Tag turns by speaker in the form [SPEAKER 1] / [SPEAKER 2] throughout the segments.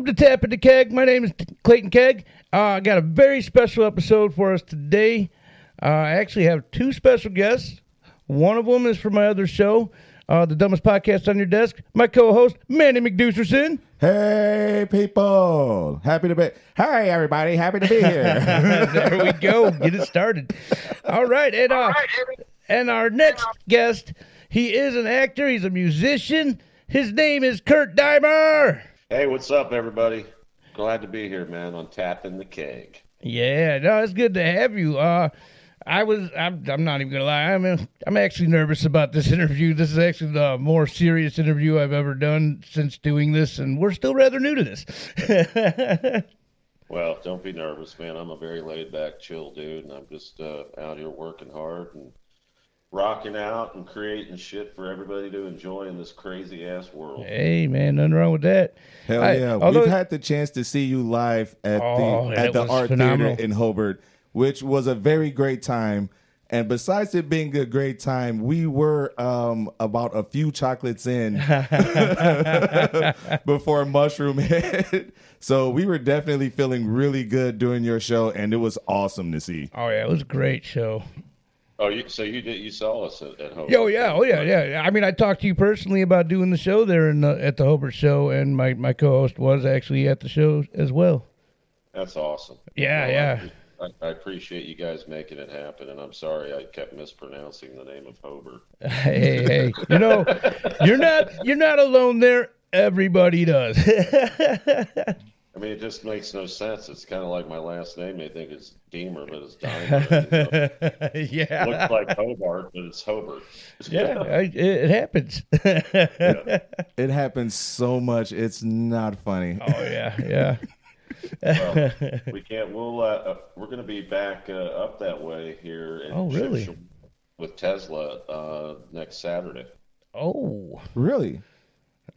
[SPEAKER 1] Welcome to Tap the Keg. My name is Clayton Keg. Uh, I got a very special episode for us today. Uh, I actually have two special guests. One of them is from my other show, uh, The Dumbest Podcast on Your Desk. My co host, Manny McDucerson.
[SPEAKER 2] Hey, people. Happy to be. Hi, everybody. Happy to be here.
[SPEAKER 1] there we go. Get it started. All right. And, uh, and our next guest, he is an actor, he's a musician. His name is Kurt Deimer.
[SPEAKER 3] Hey, what's up, everybody? Glad to be here, man, on Tapping the Keg.
[SPEAKER 1] Yeah, no, it's good to have you. Uh, I was, I'm, I'm not even gonna lie. I'm, I'm actually nervous about this interview. This is actually the more serious interview I've ever done since doing this, and we're still rather new to this.
[SPEAKER 3] well, don't be nervous, man. I'm a very laid back, chill dude, and I'm just uh, out here working hard and rocking out and creating shit for everybody to enjoy in this crazy ass world.
[SPEAKER 1] Hey man, nothing wrong with that.
[SPEAKER 2] Hell I, yeah. Although, We've had the chance to see you live at oh, the at the art phenomenal. theater in Hobart, which was a very great time. And besides it being a great time, we were um, about a few chocolates in before Mushroom hit. so we were definitely feeling really good doing your show, and it was awesome to see.
[SPEAKER 1] Oh yeah, it was a great show.
[SPEAKER 3] Oh, you, so you did you saw us at, at
[SPEAKER 1] Oh yeah, oh yeah, yeah. I mean, I talked to you personally about doing the show there in the, at the Hobart show, and my, my co-host was actually at the show as well.
[SPEAKER 3] That's awesome.
[SPEAKER 1] Yeah, well, yeah.
[SPEAKER 3] I, I, appreciate you guys making it happen, and I'm sorry I kept mispronouncing the name of Hobart.
[SPEAKER 1] hey, hey, you know, you're not you're not alone there. Everybody does.
[SPEAKER 3] I mean, it just makes no sense. It's kind of like my last name. They think it's Deemer, but it's Dimer.
[SPEAKER 1] You know? yeah.
[SPEAKER 3] Looks like Hobart, but it's Hobart.
[SPEAKER 1] yeah, it, it happens.
[SPEAKER 2] yeah. It happens so much. It's not funny.
[SPEAKER 1] Oh, yeah, yeah.
[SPEAKER 3] well, we can't. We'll. Uh, uh we're going to be back uh, up that way here.
[SPEAKER 1] oh, really?
[SPEAKER 3] With Tesla uh, next Saturday.
[SPEAKER 1] Oh,
[SPEAKER 2] really?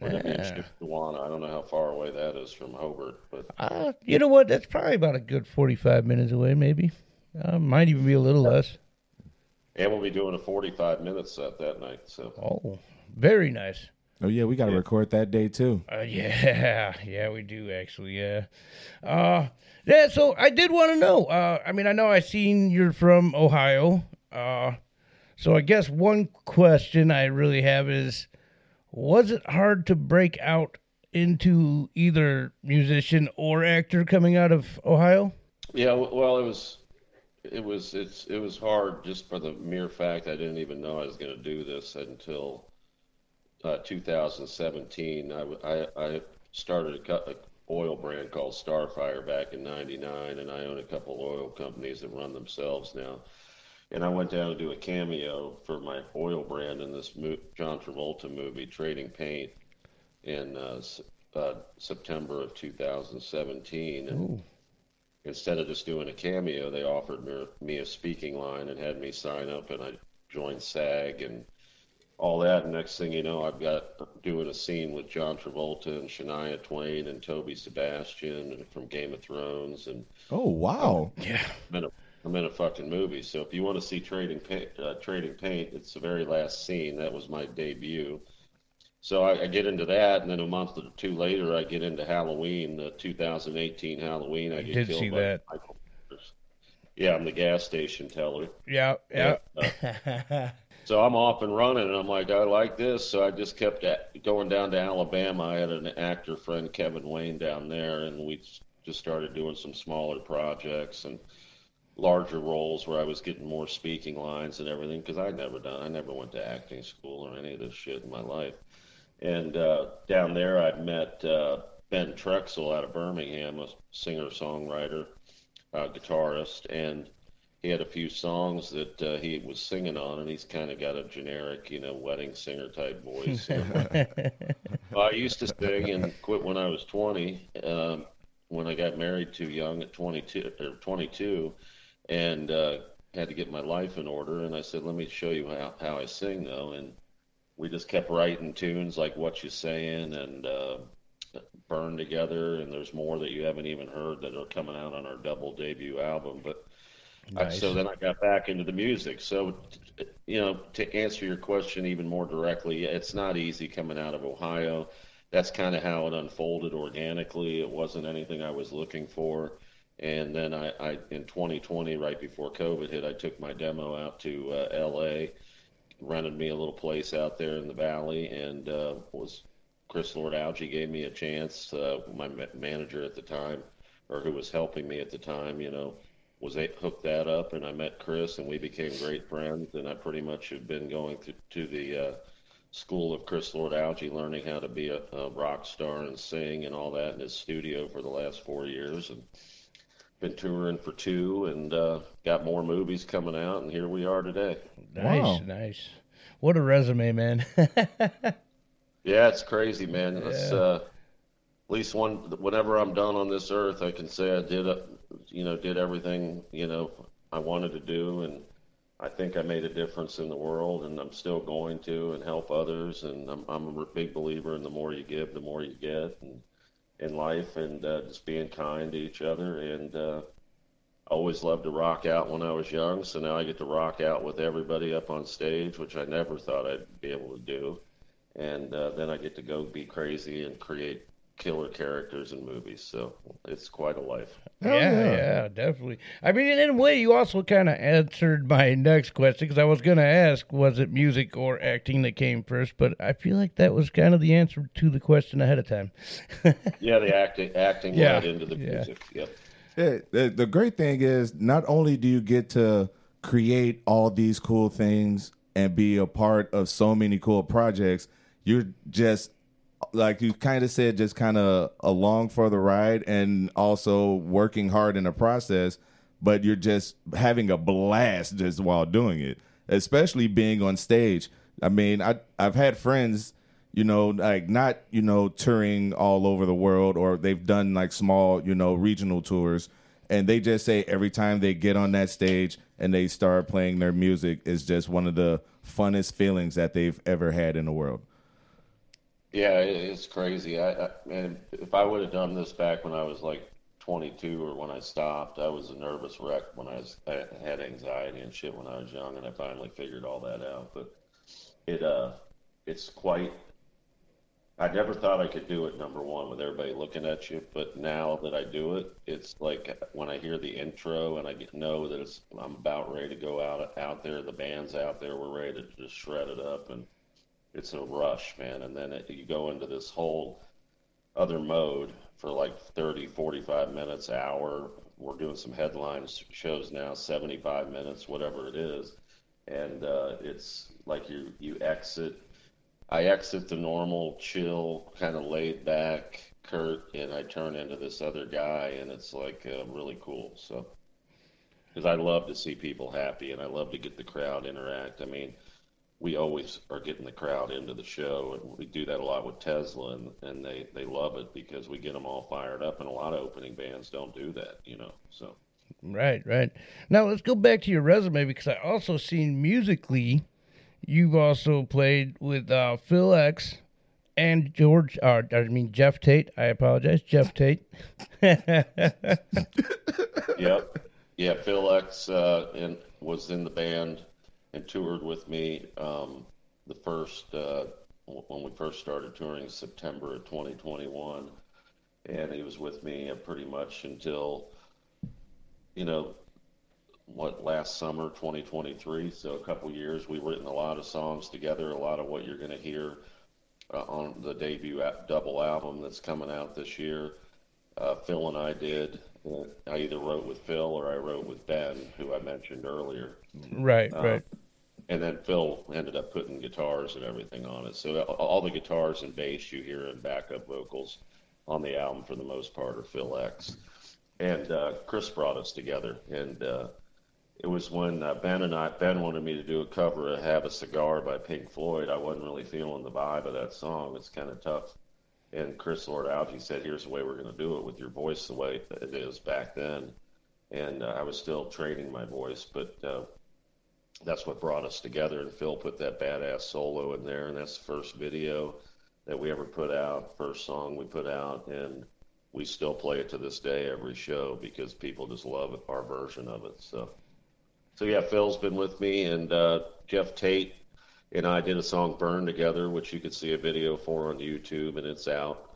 [SPEAKER 3] We're going to be in Shipshewana. I don't know how far away that is from Hobart, but
[SPEAKER 1] uh, you know what? That's probably about a good forty-five minutes away, maybe. Uh, might even be a little less.
[SPEAKER 3] And we'll be doing a forty-five minute set that night. So,
[SPEAKER 1] oh, very nice.
[SPEAKER 2] Oh yeah, we got to yeah. record that day too.
[SPEAKER 1] Uh, yeah, yeah, we do actually. Yeah, uh, yeah. So I did want to know. Uh, I mean, I know I seen you're from Ohio. Uh, so I guess one question I really have is, was it hard to break out into either musician or actor coming out of Ohio?
[SPEAKER 3] Yeah, well, it was it was it's it was hard just for the mere fact I didn't even know I was going to do this until uh, 2017. I, I, I started a oil brand called Starfire back in '99, and I own a couple oil companies that run themselves now and I went down to do a cameo for my oil brand in this mo- John Travolta movie, Trading Paint, in uh, uh, September of 2017. And Ooh. instead of just doing a cameo, they offered me, me a speaking line and had me sign up, and I joined SAG and all that. And next thing you know, I've got doing a scene with John Travolta and Shania Twain and Toby Sebastian from Game of Thrones. And
[SPEAKER 2] oh wow,
[SPEAKER 1] yeah,
[SPEAKER 3] been a I'm in a fucking movie. So if you want to see Trading Paint, uh, Trading Paint, it's the very last scene. That was my debut. So I, I, get into that, and then a month or two later, I get into Halloween, the 2018 Halloween. I get
[SPEAKER 1] did
[SPEAKER 3] killed
[SPEAKER 1] see
[SPEAKER 3] by
[SPEAKER 1] that.
[SPEAKER 3] Michael Yeah, I'm the gas station teller.
[SPEAKER 1] Yeah, yeah.
[SPEAKER 3] uh, so I'm off and running, and I'm like, I like this. So I just kept going down to Alabama. I had an actor friend, Kevin Wayne, down there, and we just started doing some smaller projects and larger roles where I was getting more speaking lines and everything because I'd never done, I never went to acting school or any of this shit in my life. And uh, down there, I met uh, Ben Trexel out of Birmingham, a singer songwriter, uh, guitarist, and he had a few songs that uh, he was singing on, and he's kind of got a generic, you know, wedding singer type voice. I used to sing and quit when I was 20. Um, when I got married too young at 22 or 22, and uh, had to get my life in order. And I said, let me show you how, how I sing, though. And we just kept writing tunes like What You Saying and uh, Burn Together. And there's more that you haven't even heard that are coming out on our double debut album. But nice. I, so then I got back into the music. So, you know, to answer your question even more directly, it's not easy coming out of Ohio that's kind of how it unfolded organically. It wasn't anything I was looking for. And then I, I in 2020, right before COVID hit, I took my demo out to uh, LA, rented me a little place out there in the valley, and uh, was Chris Lord Alge gave me a chance. Uh, my manager at the time, or who was helping me at the time, you know, was hooked that up, and I met Chris, and we became great friends. And I pretty much have been going to, to the uh, school of Chris Lord Alge, learning how to be a, a rock star and sing and all that in his studio for the last four years, and been touring for two, and uh, got more movies coming out, and here we are today.
[SPEAKER 1] Nice, wow. nice. What a resume, man.
[SPEAKER 3] yeah, it's crazy, man. Yeah. It's uh, at least one. Whenever I'm done on this earth, I can say I did, a, you know, did everything you know I wanted to do, and I think I made a difference in the world, and I'm still going to, and help others. And I'm, I'm a big believer in the more you give, the more you get, and in life, and uh, just being kind to each other. And uh, always loved to rock out when I was young, so now I get to rock out with everybody up on stage, which I never thought I'd be able to do. And uh, then I get to go be crazy and create killer characters in movies. So it's quite a life.
[SPEAKER 1] Oh, yeah, yeah, yeah, definitely. I mean, in a way, you also kind of answered my next question because I was going to ask, was it music or acting that came first? But I feel like that was kind of the answer to the question ahead of time.
[SPEAKER 3] yeah, the acting acting yeah. led into the yeah. music. Yep.
[SPEAKER 2] Yeah, the, the great thing is not only do you get to create all these cool things and be a part of so many cool projects, you're just like you kind of said, just kind of along for the ride and also working hard in the process, but you're just having a blast just while doing it, especially being on stage. I mean, I I've had friends, you know, like not you know touring all over the world, or they've done like small, you know, regional tours, and they just say every time they get on that stage and they start playing their music is just one of the funnest feelings that they've ever had in the world.
[SPEAKER 3] Yeah, it's crazy. I, I and if I would have done this back when I was like 22 or when I stopped, I was a nervous wreck when I was I had anxiety and shit when I was young, and I finally figured all that out. But it uh, it's quite. I never thought I could do it. Number one, with everybody looking at you, but now that I do it, it's like when I hear the intro and I get, know that it's I'm about ready to go out out there. The band's out there. We're ready to just shred it up and it's a rush, man. And then it, you go into this whole other mode for like 30, 45 minutes, hour. We're doing some headline shows now, 75 minutes, whatever it is. And uh, it's like you, you exit. I exit the normal, chill, kind of laid back Kurt, and I turn into this other guy, and it's like uh, really cool. So, because I love to see people happy, and I love to get the crowd interact. I mean, we always are getting the crowd into the show, and we do that a lot with Tesla, and, and they they love it because we get them all fired up, and a lot of opening bands don't do that, you know. So.
[SPEAKER 1] Right, right. Now let's go back to your resume because I also seen musically, you've also played with uh, Phil X and George. Uh, I mean Geoff Tate. I apologize, Geoff Tate.
[SPEAKER 3] yep, yeah. Phil X uh, in, was in the band and toured with me um, the first uh, when we first started touring September of 2021, and he was with me uh, pretty much until you know what last summer 2023 so a couple years we've written a lot of songs together a lot of what you're going to hear uh, on the debut double album that's coming out this year. Uh, phil and i did uh, i either wrote with phil or i wrote with ben who i mentioned earlier.
[SPEAKER 1] Right uh, right
[SPEAKER 3] and then Phil ended up putting guitars and everything on it. So all the guitars and bass you hear and backup vocals on the album for the most part are Phil X. And uh, Chris brought us together, and uh, it was when uh, Ben and I Ben wanted me to do a cover of "Have a Cigar" by Pink Floyd. I wasn't really feeling the vibe of that song. It's kind of tough. And Chris Lord Alge said, "Here's the way we're going to do it with your voice the way it is back then." And uh, I was still training my voice, but uh, that's what brought us together. And Phil put that badass solo in there, and that's the first video that we ever put out, first song we put out, and we still play it to this day every show because people just love our version of it. So, so yeah, Phil's been with me, and uh, Geoff Tate and I did a song "Burn" together, which you could see a video for on YouTube, and it's out.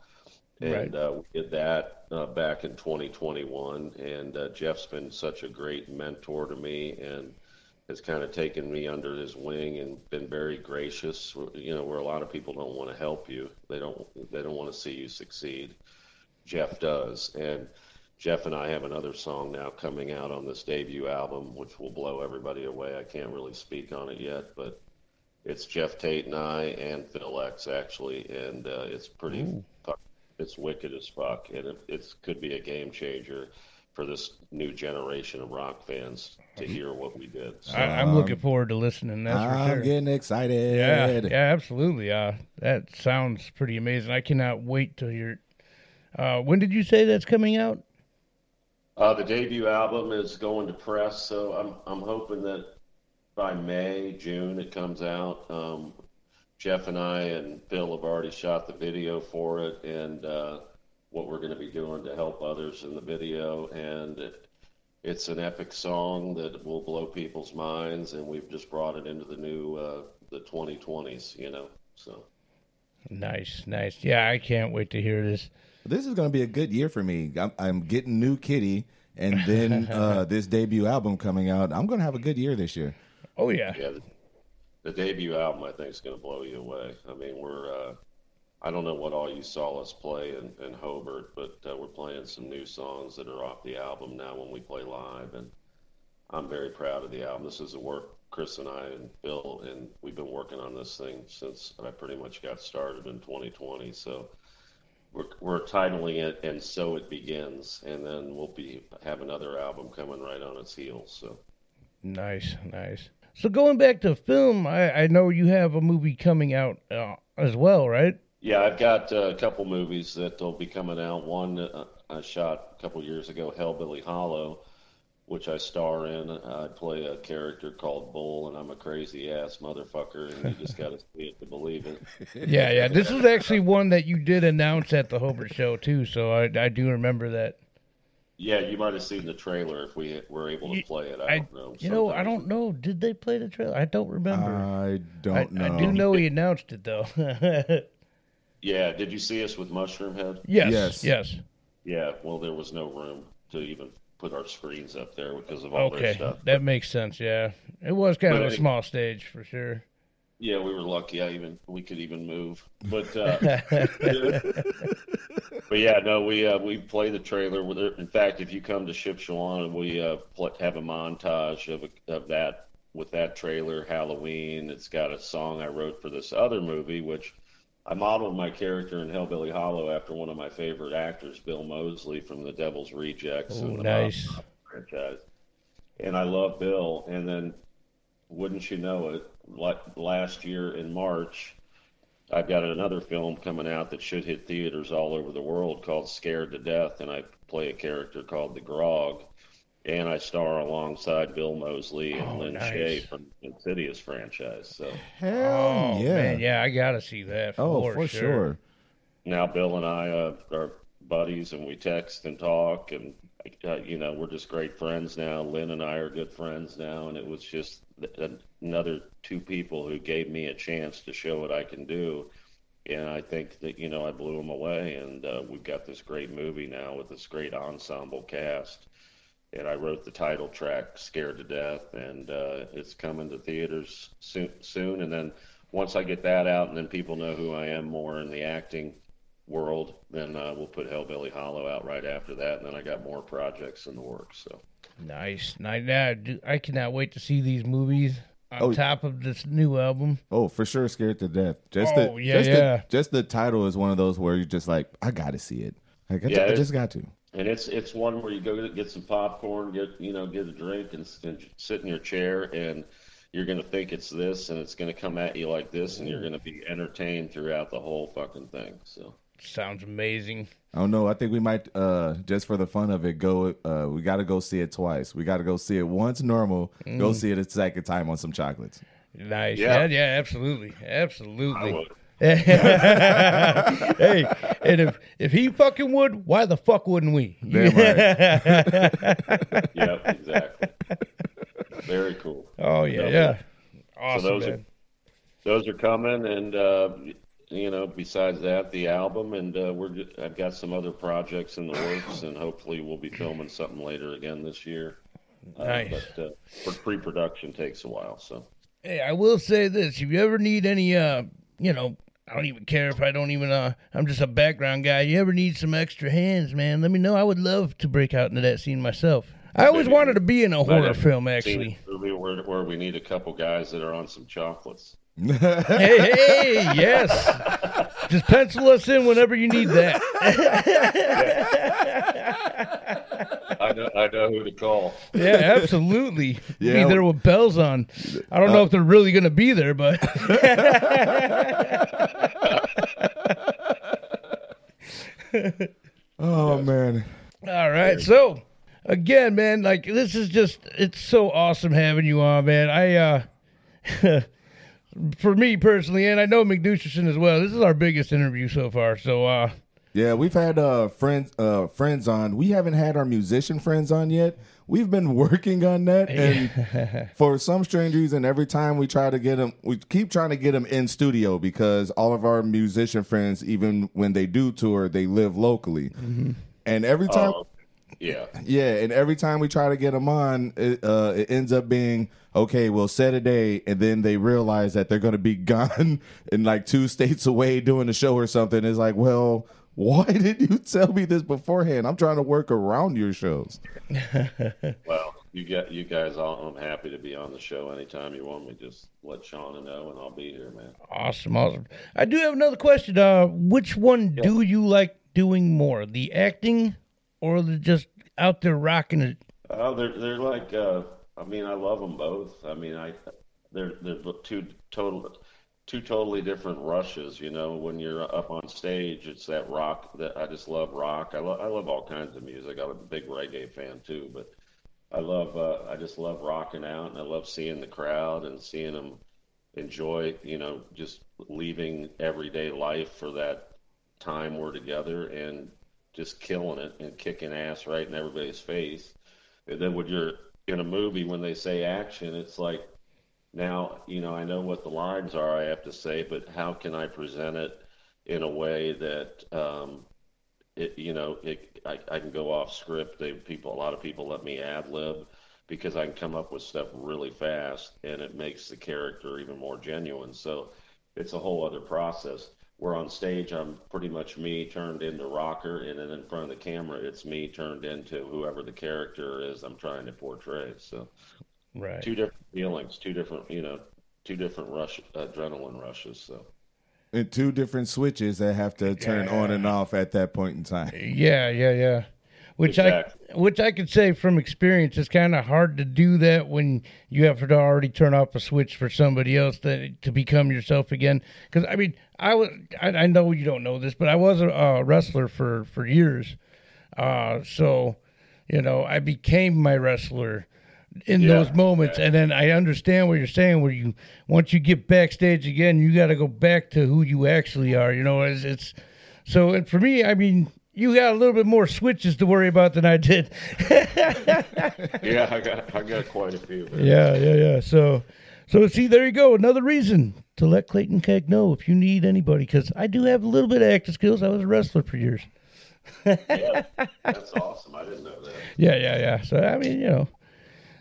[SPEAKER 3] And right. uh, we did that uh, back in 2021. And uh, Geoff's been such a great mentor to me, and has kind of taken me under his wing and been very gracious. You know, where a lot of people don't want to help you, they don't they don't want to see you succeed. Geoff does, and Geoff and I have another song now coming out on this debut album, which will blow everybody away. I can't really speak on it yet, but it's Geoff Tate and I and Phil X actually, and uh, it's pretty, Ooh. it's wicked as fuck, and it it's, could be a game changer for this new generation of rock fans to hear what we did.
[SPEAKER 1] So, I, am looking forward to listening. That's I'm
[SPEAKER 2] sure. getting excited.
[SPEAKER 1] Yeah, yeah, absolutely. Uh, that sounds pretty amazing. I cannot wait to hear. Uh, when did you say that's coming out?
[SPEAKER 3] Uh, the debut album is going to press, so I'm I'm hoping that by May June it comes out. Um, Geoff and I and Bill have already shot the video for it, and uh, what we're going to be doing to help others in the video, and it, it's an epic song that will blow people's minds, and we've just brought it into the new uh, the 2020s, you know. So
[SPEAKER 1] nice, nice. Yeah, I can't wait to hear this.
[SPEAKER 2] This is going to be a good year for me. I'm, I'm getting new Kitty, and then uh, this debut album coming out. I'm going to have a good year this year.
[SPEAKER 1] Oh yeah.
[SPEAKER 3] Yeah. The, the debut album, I think, is going to blow you away. I mean, we're. Uh, I don't know what all you saw us play in, in Hobart, but uh, we're playing some new songs that are off the album now when we play live, and I'm very proud of the album. This is the work Chris and I and Bill, and we've been working on this thing since I pretty much got started in 2020. So we're, we're titling it and so it begins and then we'll be have another album coming right on its heels so
[SPEAKER 1] nice nice so going back to film i, I know you have a movie coming out uh, as well right
[SPEAKER 3] yeah i've got uh, a couple movies that will be coming out one uh, i shot a couple years ago hellbilly hollow which I star in. I play a character called Bull, and I'm a crazy ass motherfucker, and you just got to see it to believe it.
[SPEAKER 1] Yeah, yeah. This is actually one that you did announce at the Hobart show too, so I, I do remember that.
[SPEAKER 3] Yeah, you might have seen the trailer if we were able to play it. I, I don't know.
[SPEAKER 1] You know, I don't know. Did they play the trailer? I don't remember.
[SPEAKER 2] I don't I, know.
[SPEAKER 1] I do know he announced it though.
[SPEAKER 3] yeah. Did you see us with Mushroomhead?
[SPEAKER 1] Yes. Yes. Yes.
[SPEAKER 3] Yeah. Well, there was no room to even put our screens up there because of all
[SPEAKER 1] okay.
[SPEAKER 3] their stuff.
[SPEAKER 1] That makes sense. Yeah, it was kind but of a small stage for sure.
[SPEAKER 3] Yeah, we were lucky. I even we could even move, but uh, but yeah, no, we uh, we play the trailer. With it. In fact, if you come to Shipshewana, we uh, have a montage of of that with that trailer. Halloween. It's got a song I wrote for this other movie, which I modeled my character in Hellbilly Hollow after one of my favorite actors, Bill Moseley from The Devil's Rejects
[SPEAKER 1] oh, and the nice.
[SPEAKER 3] franchise. And I love Bill. And then, wouldn't you know it, like last year in March, I've got another film coming out that should hit theaters all over the world called Scared to Death, and I play a character called the Grog and I star alongside Bill Moseley and oh, Lin nice. Shaye from the Insidious franchise. So
[SPEAKER 2] hell oh, yeah, man,
[SPEAKER 1] yeah, I gotta see that. For
[SPEAKER 2] oh, for
[SPEAKER 1] sure.
[SPEAKER 2] sure.
[SPEAKER 3] Now Bill and I uh, are buddies, and we text and talk, and uh, you know we're just great friends now. Lin and I are good friends now, and it was just another two people who gave me a chance to show what I can do. And I think that you know I blew them away, and uh, we've got this great movie now with this great ensemble cast and I wrote the title track "Scared to Death," and uh, it's coming to theaters soon. Soon, and then once I get that out, and then people know who I am more in the acting world, then uh, we'll put Hellbilly Hollow out right after that, and then I got more projects in the works. So
[SPEAKER 1] nice, nice. I cannot wait to see these movies on oh, top of this new album.
[SPEAKER 2] Oh, for sure, scared to death. Just
[SPEAKER 1] oh,
[SPEAKER 2] the,
[SPEAKER 1] yeah,
[SPEAKER 2] just
[SPEAKER 1] yeah.
[SPEAKER 2] The, just the title is one of those where you're just like, I got to see it. Like, I, yeah, I just got to
[SPEAKER 3] and it's it's one where you go get some popcorn, get you know get a drink, and, and sit in your chair, and you're gonna think it's this, and it's gonna come at you like this, and you're gonna be entertained throughout the whole fucking thing. So
[SPEAKER 1] sounds amazing.
[SPEAKER 2] I don't know. I think we might uh just for the fun of it go. Uh, we got to go see it twice. We got to go see it once normal. Mm. Go see it a second time on some chocolates.
[SPEAKER 1] Nice. Yeah, yeah, yeah absolutely, absolutely. hey, and if if he fucking would, why the fuck wouldn't we?
[SPEAKER 2] Damn
[SPEAKER 3] right. yep, exactly. Very cool.
[SPEAKER 1] Oh yeah, so, yeah. Awesome. So those
[SPEAKER 3] man. are those are coming, and uh, you know, besides that, the album, and uh, we're I've got some other projects in the works, and hopefully we'll be filming something later again this year.
[SPEAKER 1] Uh, nice.
[SPEAKER 3] but uh, for pre-production takes a while, so.
[SPEAKER 1] Hey, I will say this: if you ever need any, uh, you know, I don't even care if I don't even. Uh, I'm just a background guy. You ever need some extra hands, man? Let me know. I would love to break out into that scene myself. I always Maybe. wanted to be in a horror film, actually.
[SPEAKER 3] Movie where, where we need a couple guys that are on some chocolates
[SPEAKER 1] hey, hey, yes. Just pencil us in whenever you need that.
[SPEAKER 3] I know, I know who to call.
[SPEAKER 1] Yeah, absolutely. Yeah. Be there with bells on. I don't uh, know if they're really going to be there, but.
[SPEAKER 2] oh man.
[SPEAKER 1] All right, so again, man, like this is just it's so awesome having you on, man. I uh for me personally, and I know McDoucherson as well. This is our biggest interview so far. So, uh,
[SPEAKER 2] yeah, we've had uh, friends uh, friends on. We haven't had our musician friends on yet. We've been working on that, and for some strange reason, every time we try to get them, we keep trying to get them in studio because all of our musician friends, even when they do tour, they live locally, mm-hmm. and every time. Oh
[SPEAKER 3] yeah.
[SPEAKER 2] Yeah, and every time we try to get them on, it, uh, it ends up being okay. We'll set a day, and then they realize that they're going to be gone in like two states away doing a show or something. It's like, well, why didn't you tell me this beforehand? I'm trying to work around your shows.
[SPEAKER 3] well, you get you guys all. I'm happy to be on the show anytime you want me. Just let Shauna know, and I'll be here, man.
[SPEAKER 1] Awesome, awesome. I do have another question. Uh, which one yeah. do you like doing more, the acting or they're just out there rocking it?
[SPEAKER 3] Oh, they're they're like. Uh, I mean, I love them both. I mean, I they're they're two total two totally different rushes. You know, when you're up on stage, it's that rock that I just love rock. I love I love all kinds of music. I'm a big reggae fan too, but I love uh, I just love rocking out, and I love seeing the crowd and seeing them enjoy. You know, just leaving everyday life for that time we're together and just killing it and kicking ass right in everybody's face. And then when you're in a movie, when they say action, it's like, now, you know, I know what the lines are I have to say, but how can I present it in a way that, um, it, you know, it, I, I can go off script. They, people, a lot of people let me ad lib because I can come up with stuff really fast and it makes the character even more genuine. So it's a whole other process where on stage I'm pretty much me turned into rocker, and then in front of the camera it's me turned into whoever the character is I'm trying to portray. So,
[SPEAKER 1] right,
[SPEAKER 3] two different feelings, two different you know, two different rush adrenaline rushes. So,
[SPEAKER 2] and two different switches that have to turn yeah. on and off at that point in time.
[SPEAKER 1] Yeah, yeah, yeah which exactly. I which I could say from experience, it's kind of hard to do that when you have to already turn off a switch for somebody else to to become yourself again. Because I mean, I was I, I, know you don't know this, but I was a, a wrestler for for years, uh, so you know I became my wrestler in yeah, those moments yeah. and then i understand what you're saying where you once you get backstage again you got to go back to who you actually are you know it's, it's so and for me i mean you got a little bit more switches to worry about than I did.
[SPEAKER 3] yeah, I got I got quite a few.
[SPEAKER 1] Man. Yeah, yeah, yeah. So, so see, there you go. Another reason to let Clayton Keg know if you need anybody, because I do have a little bit of acting skills. I was a wrestler for years.
[SPEAKER 3] yeah, that's awesome. I didn't know that.
[SPEAKER 1] Yeah, yeah, yeah. So I mean, you know,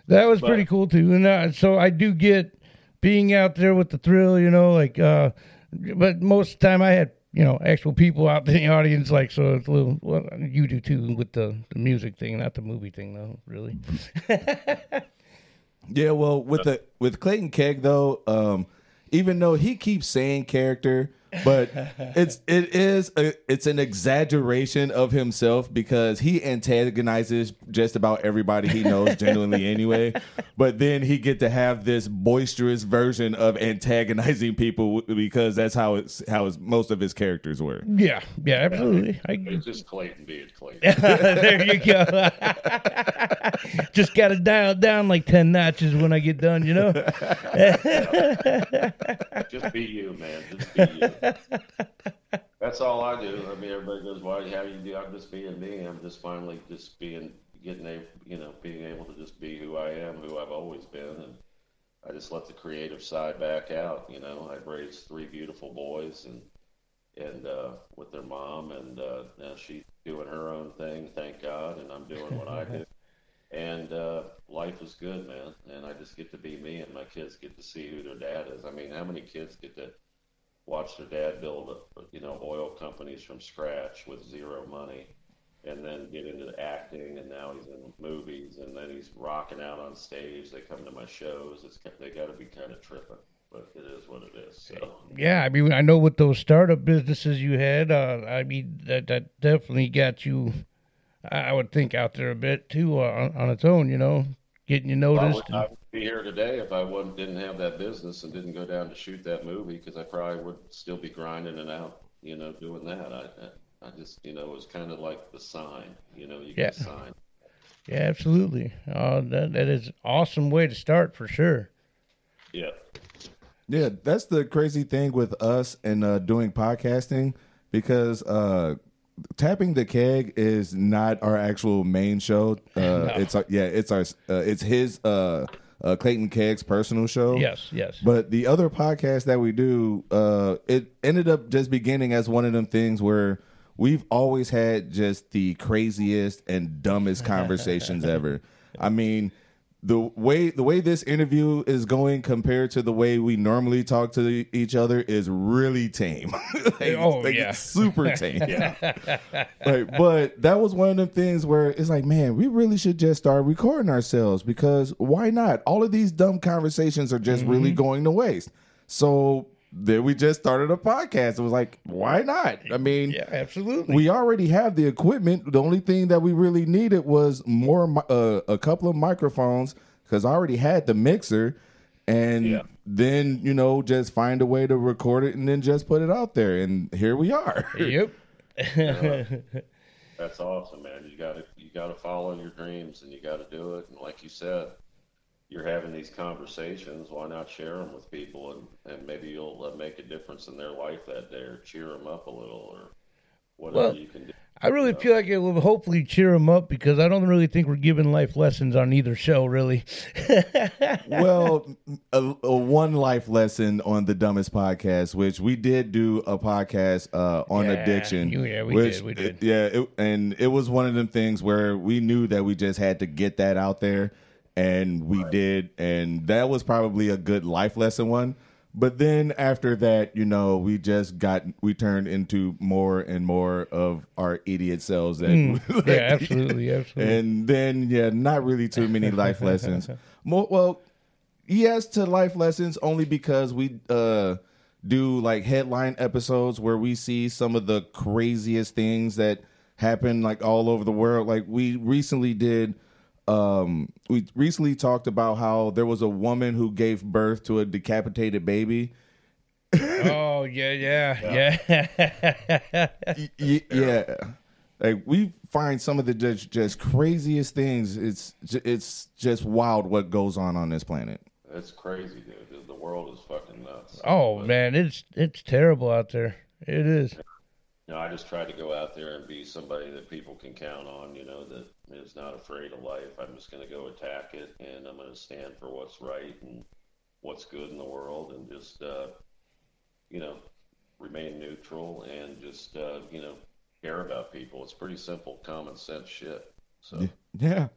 [SPEAKER 1] that was but, pretty cool too. And uh, so I do get being out there with the thrill. You know, like, uh, but most of the time I had you know, actual people out in the audience. Like, so it's a little, well, you do too with the, the music thing, not the movie thing, though, really.
[SPEAKER 2] yeah, well, with the with Clayton Keg though, um, even though he keeps saying character, but it's it is a, it's an exaggeration of himself because he antagonizes just about everybody he knows genuinely anyway. But then he get to have this boisterous version of antagonizing people because that's how it's how his, most of his characters were.
[SPEAKER 1] Yeah yeah absolutely.
[SPEAKER 3] I, it's just clayton being clayton. There
[SPEAKER 1] you go. Just gotta dial down like 10 notches when i get done you know?
[SPEAKER 3] Just be you man. Just be you That's all I do. I mean, everybody goes, "Why? How do you do?" I'm just being me. I'm just finally just being, getting a, you know, being able to just be who I am, who I've always been, and I just let the creative side back out. You know, I raised three beautiful boys and and uh, with their mom, and uh, now she's doing her own thing, thank God, and I'm doing what I do. And uh, life is good, man. And I just get to be me, and my kids get to see who their dad is. I mean, how many kids get to watch their dad build, a, you know, oil companies from scratch with zero money? and then get into acting and now he's in movies and then he's rocking out on stage they come to my shows it's they got to be kind of tripping but it is what it is so
[SPEAKER 1] yeah i mean i know with those startup businesses you had uh, i mean that that definitely got you i would think out there a bit too uh, on, on, its own you know getting you noticed
[SPEAKER 3] would, I be here today if i wouldn't didn't have that business and didn't go down to shoot that movie because i probably would still be grinding it out you know doing that I, I I just, you know, it was kind of like the sign, you know, you yeah. get a sign.
[SPEAKER 1] Yeah, absolutely. Uh, that that is awesome way to start for sure.
[SPEAKER 3] Yeah.
[SPEAKER 2] Yeah, that's the crazy thing with us and uh, doing podcasting because uh, tapping the keg is not our actual main show. Uh, no. It's uh, yeah, it's our uh, it's his uh, uh, Clayton Keg's personal show.
[SPEAKER 1] Yes, yes.
[SPEAKER 2] But the other podcast that we do, uh, it ended up just beginning as one of them things where we've always had just the craziest and dumbest conversations ever. I mean, the way the way this interview is going compared to the way we normally talk to each other is really tame.
[SPEAKER 1] like, oh like yeah,
[SPEAKER 2] super tame. yeah. Like, but that was one of the things where it's like, man, we really should just start recording ourselves because why not? All of these dumb conversations are just mm-hmm. really going to waste. So then we just started a podcast. It was like, why not? I mean,
[SPEAKER 1] yeah, absolutely.
[SPEAKER 2] We already have the equipment. The only thing that we really needed was more, uh, a couple of microphones because I already had the mixer, and yeah. then you know just find a way to record it and then just put it out there, and here we are.
[SPEAKER 1] Yep.
[SPEAKER 3] That's awesome, man. You got to you got to follow your dreams, and you got to do it. And like you said, you're having these conversations, why not share them with people and, and maybe you'll uh, make a difference in their life that day or cheer them up a little or whatever well, you can do.
[SPEAKER 1] I really feel like it will hopefully cheer them up because I don't really think we're giving life lessons on either show, really.
[SPEAKER 2] well, a, a, one life lesson on the dumbest podcast, which we did do a podcast uh, on
[SPEAKER 1] yeah,
[SPEAKER 2] addiction.
[SPEAKER 1] yeah, we
[SPEAKER 2] which,
[SPEAKER 1] did. We did.
[SPEAKER 2] yeah, it, and it was one of them things where we knew that we just had to get that out there and we right. did and that was probably a good life lesson one. But then after that you know we just got we turned into more and more of our idiot selves and
[SPEAKER 1] mm, yeah absolutely absolutely.
[SPEAKER 2] And then yeah not really too many life lessons. More well yes to life lessons only because we uh do like headline episodes where we see some of the craziest things that happen like all over the world. Like we recently did um, we recently talked about how there was a woman who gave birth to a decapitated baby.
[SPEAKER 1] oh yeah, yeah, yeah,
[SPEAKER 2] yeah. yeah. Like we find some of the just, just craziest things. It's it's just wild what goes on on this planet.
[SPEAKER 3] It's crazy, dude. The world is fucking nuts.
[SPEAKER 1] Oh but, man, it's it's terrible out there. It is.
[SPEAKER 3] You know, I just try to go out there and be somebody that people can count on. You know, that is not afraid of life. I'm just going to go attack it, and I'm going to stand for what's right and what's good in the world, and just uh, you know remain neutral and just uh, you know care about people. It's pretty simple, common sense shit. So
[SPEAKER 2] yeah.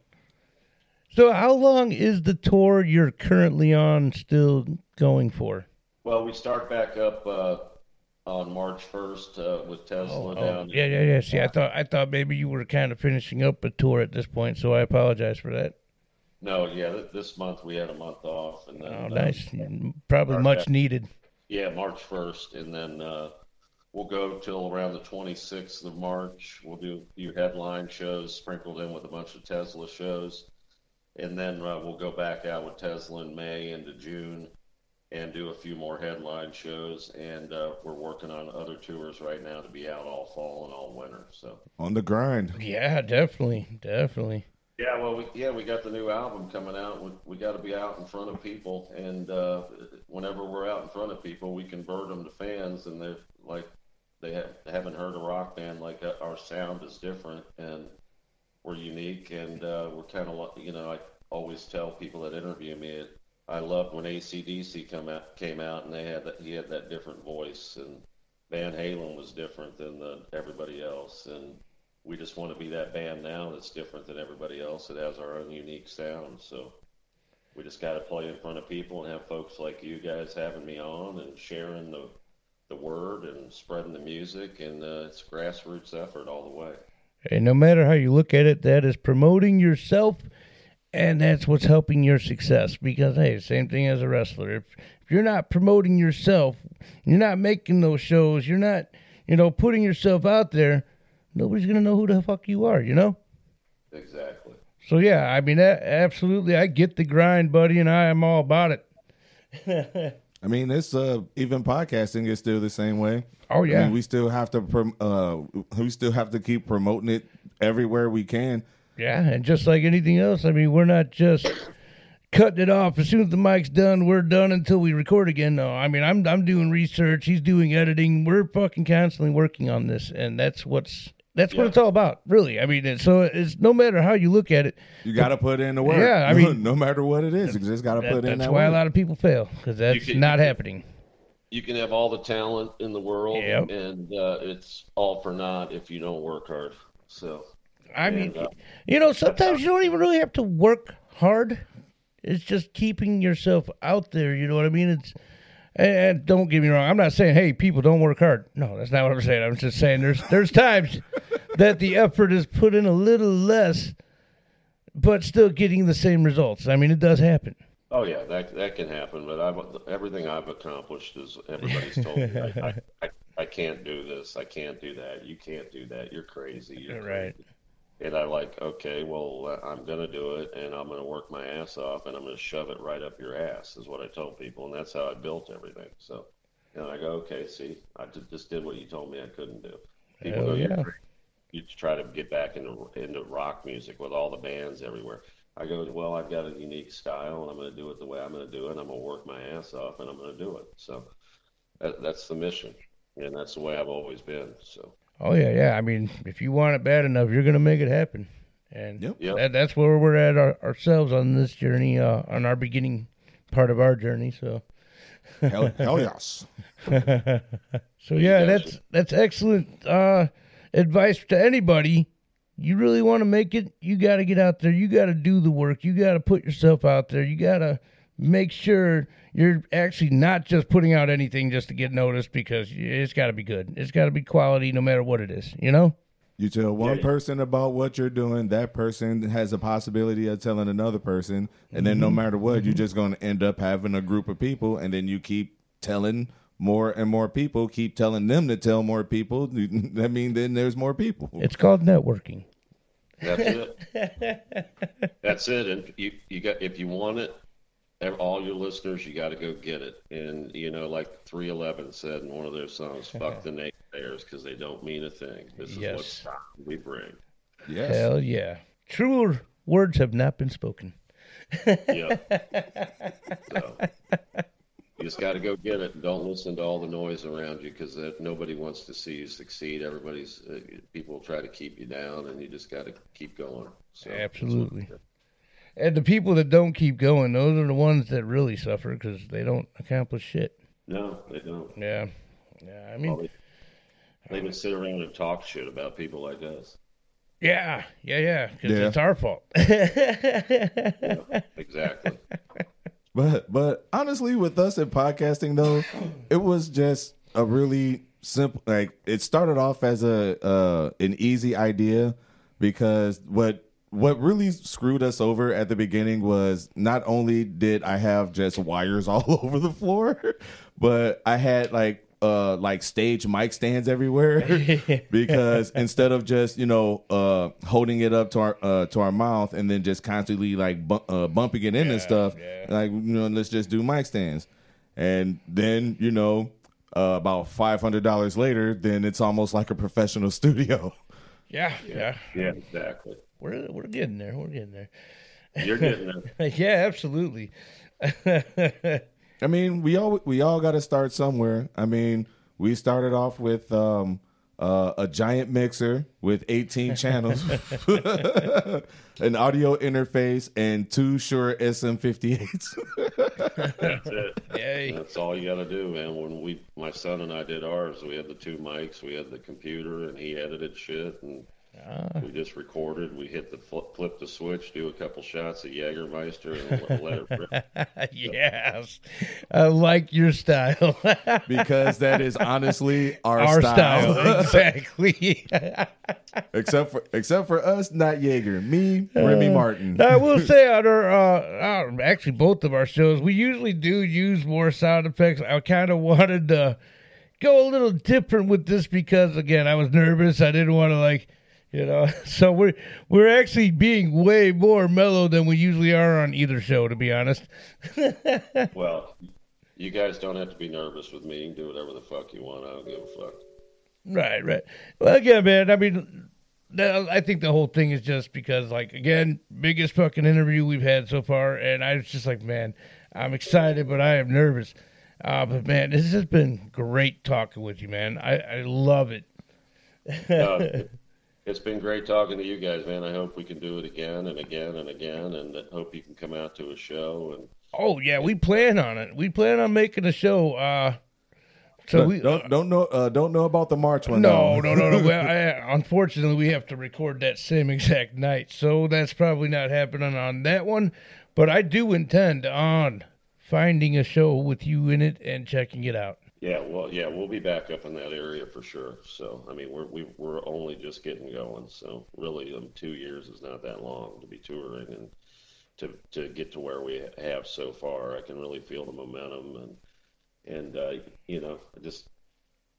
[SPEAKER 1] So how long is the tour you're currently on still going for?
[SPEAKER 3] Well, we start back up. Uh, on March first uh, with Tesla oh, oh.
[SPEAKER 1] yeah, yeah, yeah. See, I thought I thought maybe you were kind of finishing up a tour at this point, so I apologize for that.
[SPEAKER 3] No, yeah, this month we had a month off, and then
[SPEAKER 1] oh, nice, probably much needed.
[SPEAKER 3] Yeah, March first, and then uh, we'll go till around the twenty sixth of March. We'll do a few headline shows sprinkled in with a bunch of Tesla shows, and then uh, we'll go back out with Tesla in May into June and do a few more headline shows. And uh, we're working on other tours right now to be out all fall and all winter. So
[SPEAKER 2] on the grind.
[SPEAKER 1] Yeah, definitely, definitely.
[SPEAKER 3] Yeah, well, we, yeah, we got the new album coming out. We, we got to be out in front of people, and uh, whenever we're out in front of people, we convert them to fans, and they're like, they have, haven't heard a rock band like uh, our sound is different, and we're unique, and uh, we're kind of, like you know, I always tell people that interview me, I loved when ACDC come out came out and they had that he had that different voice and Van Halen was different than the, everybody else and we just want to be that band now that's different than everybody else. It has our own unique sound. So we just got to play in front of people and have folks like you guys having me on and sharing the the word and spreading the music. And uh, it's grassroots effort all the way.
[SPEAKER 1] And no matter how you look at it, that is promoting yourself, and that's what's helping your success. Because hey, same thing as a wrestler. If, if you're not promoting yourself, you're not making those shows. You're not, you know, putting yourself out there nobody's gonna know who the fuck you are. You know.
[SPEAKER 3] Exactly.
[SPEAKER 1] So yeah, I mean, absolutely, I get the grind, buddy, and I am all about it.
[SPEAKER 2] I mean, it's uh, even podcasting is still the same way.
[SPEAKER 1] Oh yeah, I
[SPEAKER 2] mean, we still have to uh, we still have to keep promoting it everywhere we can.
[SPEAKER 1] Yeah, and just like anything else, I mean, we're not just cutting it off as soon as the mic's done. We're done until we record again. No, I mean, I'm I'm doing research. He's doing editing. We're fucking constantly working on this, and that's what's that's yeah. what it's all about, really. I mean, so it's no matter how you look at it,
[SPEAKER 2] you got to put in the work. Yeah, I mean, no matter what it is, you just got to put in.
[SPEAKER 1] That's why
[SPEAKER 2] work.
[SPEAKER 1] a lot of people fail because that's can, not happening.
[SPEAKER 3] You can have all the talent in the world, yep. and uh, it's all for naught if you don't work hard. So,
[SPEAKER 1] I and, mean, uh, you know, sometimes you don't even really have to work hard. It's just keeping yourself out there. You know what I mean? It's and don't get me wrong, I'm not saying hey people don't work hard. No, that's not what I'm saying. I'm just saying there's there's times that the effort is put in a little less, but still getting the same results. I mean, it does happen.
[SPEAKER 3] Oh yeah, that that can happen. But I've everything I've accomplished is everybody's told me I, I, I, I, can't do this, I can't do that. You can't do that. You're crazy. You're
[SPEAKER 1] right.
[SPEAKER 3] Crazy. And I like, okay, well, uh, I'm going to do it, and I'm going to work my ass off, and I'm going to shove it right up your ass, is what I told people, and that's how I built everything. So, and I go, okay, see, I just did what you told me I couldn't do.
[SPEAKER 1] People Hell yeah.
[SPEAKER 3] You try to get back into into rock music with all the bands everywhere. I go, well, I've got a unique style, and I'm going to do it the way I'm going to do it. And I'm going to work my ass off, and I'm going to do it. So that, that's the mission, and that's the way I've always been. So
[SPEAKER 1] Oh yeah, yeah. I mean, if you want it bad enough, you're gonna make it happen, and yep. Yep. That, that's where we're at our, ourselves on this journey, uh, on our beginning part of our journey. So,
[SPEAKER 2] hell, hell yes.
[SPEAKER 1] so yeah, that's that's excellent uh, advice to anybody. You really want to make it, you got to get out there. You got to do the work. You got to put yourself out there. You got to make sure you're actually not just putting out anything just to get noticed because it's got to be good. It's got to be quality no matter what it is, you know?
[SPEAKER 2] You tell one yeah. person about what you're doing, that person has a possibility of telling another person, and then mm-hmm. no matter what, mm-hmm. you're just going to end up having a group of people, and then you keep telling more and more people, keep telling them to tell more people. I mean, then there's more people.
[SPEAKER 1] It's called networking.
[SPEAKER 3] That's it. That's it. And you, you got if you want it, all your listeners, you got to go get it. And you know, like 311 said in one of their songs, "Fuck the naysayers because they don't mean a thing. This is yes. what we bring."
[SPEAKER 1] Yes. Hell yeah! Truer words have not been spoken.
[SPEAKER 3] yeah. So you just got to go get it. And don't listen to all the noise around you because nobody wants to see you succeed. Everybody's uh, people try to keep you down, and you just got to keep going.
[SPEAKER 1] So, Absolutely. And the people that don't keep going, those are the ones that really suffer because they don't accomplish shit.
[SPEAKER 3] No, they don't.
[SPEAKER 1] Yeah, yeah. I mean, well,
[SPEAKER 3] they, they sit around and talk shit about people like us.
[SPEAKER 1] Yeah, yeah, yeah. Because yeah. it's our fault.
[SPEAKER 3] yeah, exactly.
[SPEAKER 2] But but honestly, with us in podcasting though, it was just a really simple. Like it started off as a uh, an easy idea because what what really screwed us over at the beginning was not only did I have just wires all over the floor, but I had like uh like stage mic stands everywhere. Because instead of just you know uh holding it up to our uh to our mouth and then just constantly like bu- uh, bumping it in yeah, and stuff yeah. like you know let's just do mic stands. And then you know uh, about five hundred dollars later then it's almost like a professional studio.
[SPEAKER 1] Yeah
[SPEAKER 3] yeah. Yeah exactly
[SPEAKER 1] we're we're getting there. We're getting there.
[SPEAKER 3] You're getting there.
[SPEAKER 1] yeah, absolutely.
[SPEAKER 2] I mean, we all we all got to start somewhere. I mean, we started off with um, uh, a giant mixer with 18 channels, an audio interface, and two Shure SM58s.
[SPEAKER 3] That's it. Yay. That's all you got to do, man. When we, my son and I did ours, we had the two mics, we had the computer, and he edited shit, and uh, we just recorded. We hit the flip, flip, the switch, do a couple shots at Jägermeister, and let, it rip.
[SPEAKER 1] yes, I like your style
[SPEAKER 2] because that is honestly our, our style.
[SPEAKER 1] style. exactly.
[SPEAKER 2] except for except for us, not Jaeger. Me, Remy uh, Martin.
[SPEAKER 1] I will say on our uh, actually both of our shows, we usually do use more sound effects. I kind of wanted to go a little different with this because again, I was nervous. I didn't want to like you know, so we're we're actually being way more mellow than we usually are on either show, to be honest.
[SPEAKER 3] well, you guys don't have to be nervous with me. You can do whatever the fuck you want. I don't give a fuck.
[SPEAKER 1] Right, right. Well, again, man. I mean, I think the whole thing is just because, like, again, biggest fucking interview we've had so far, and I was just like, man, I'm excited, but I am nervous. Uh, but man, this has been great talking with you, man. I, I love it.
[SPEAKER 3] uh, it's been great talking to you guys, man. I hope we can do it again and again and again, and I hope you can come out to a show. And
[SPEAKER 1] oh yeah, we plan on it. We plan on making a show. Uh,
[SPEAKER 2] so we don't don't know uh, don't know about the March one.
[SPEAKER 1] No, no, no, no. well, I, unfortunately, we have to record that same exact night, so that's probably not happening on that one. But I do intend on finding a show with you in it and checking it out.
[SPEAKER 3] Yeah, well, yeah, we'll be back up in that area for sure. So, I mean, we're we, are we are only just getting going. So, really, um, two years is not that long to be touring and to to get to where we have so far. I can really feel the momentum and and uh, you know, I just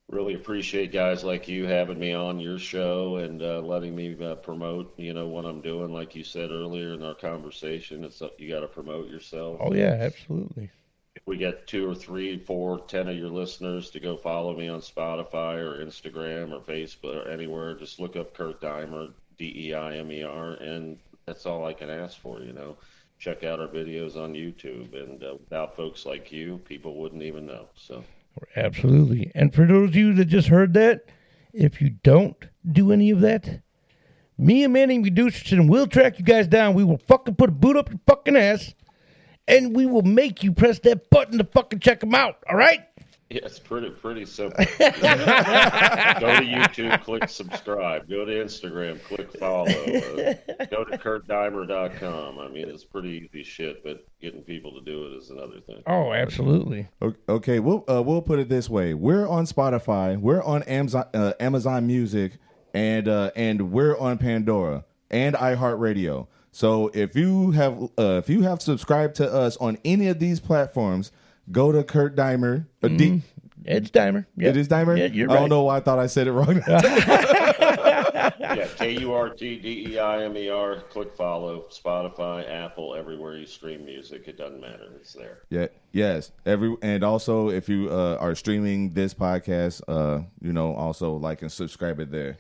[SPEAKER 3] really appreciate guys like you having me on your show and uh, letting me uh, promote you know what i'm doing like you said earlier in our conversation it's you got to promote yourself
[SPEAKER 1] oh yeah absolutely
[SPEAKER 3] if we get two or three, four, ten of your listeners to go follow me on Spotify or Instagram or Facebook or anywhere, just look up Kurt Deimer, D E I M E R, and that's all I can ask for. You know, check out our videos on YouTube, and uh, without folks like you, people wouldn't even know. So,
[SPEAKER 1] absolutely. And for those of you that just heard that, if you don't do any of that, me and Manny Medusa will track you guys down. We will fucking put a boot up your fucking ass and we will make you press that button to fucking check them out. All right?
[SPEAKER 3] Yeah, it's pretty pretty simple. Go to YouTube, click subscribe. Go to Instagram, click follow. Uh, go to kurtdeimer.com. I mean, it's pretty easy shit, but getting people to do it is another thing.
[SPEAKER 1] Oh, absolutely.
[SPEAKER 2] Okay, we'll uh, we'll put it this way: we're on Spotify, we're on Amazon uh, Amazon Music, and uh, and we're on Pandora and iHeartRadio. So if you have uh, if you have subscribed to us on any of these platforms, go to Kurt Deimer. Uh, mm,
[SPEAKER 1] D- it's Deimer.
[SPEAKER 2] Yep. It is Deimer.
[SPEAKER 1] Yeah, you're right.
[SPEAKER 2] I don't know why I thought I said it wrong.
[SPEAKER 3] yeah, K U R T D E I M E R. Click follow. Spotify, Apple, everywhere you stream music, it doesn't matter. It's there.
[SPEAKER 2] Yeah. Yes. Every and also if you uh, are streaming this podcast, uh, you know, also like and subscribe it there.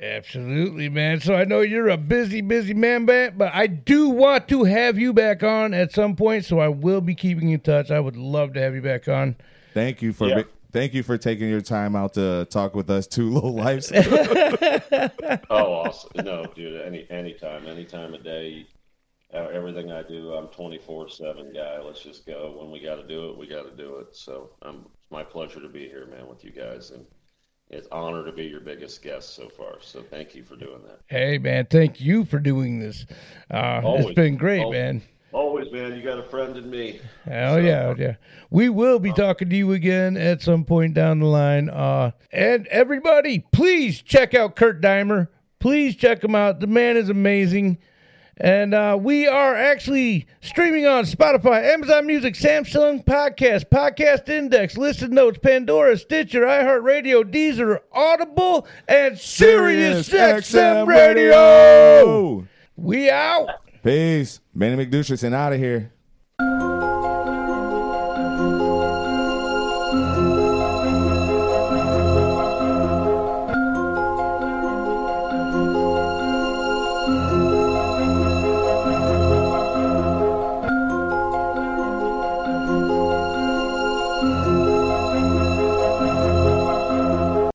[SPEAKER 1] Absolutely, man. So I know you're a busy, busy man, but I do want to have you back on at some point. So I will be keeping in touch. I would love to have you back on.
[SPEAKER 2] Thank you for yeah. thank you for taking your time out to talk with us two low lives.
[SPEAKER 3] oh, awesome! No, dude, any anytime, any time of day. Uh, everything I do, I'm 24 seven guy. Let's just go. When we got to do it, we got to do it. So um, it's my pleasure to be here, man, with you guys and it's an honor to be your biggest guest so far. So thank you for doing that.
[SPEAKER 1] Hey man, thank you for doing this. Uh, it's been great,
[SPEAKER 3] always,
[SPEAKER 1] man.
[SPEAKER 3] Always, man. You got a friend in me.
[SPEAKER 1] Hell so, yeah, yeah. We will be talking to you again at some point down the line. Uh, and everybody, please check out Kurt Deimer. Please check him out. The man is amazing. And uh, we are actually streaming on Spotify, Amazon Music, Samsung Podcast, Podcast Index, Listen Notes, Pandora, Stitcher, iHeartRadio, Deezer, Audible, and Sirius, XM Radio. We out.
[SPEAKER 2] Peace. Manny McDoucherson out of here.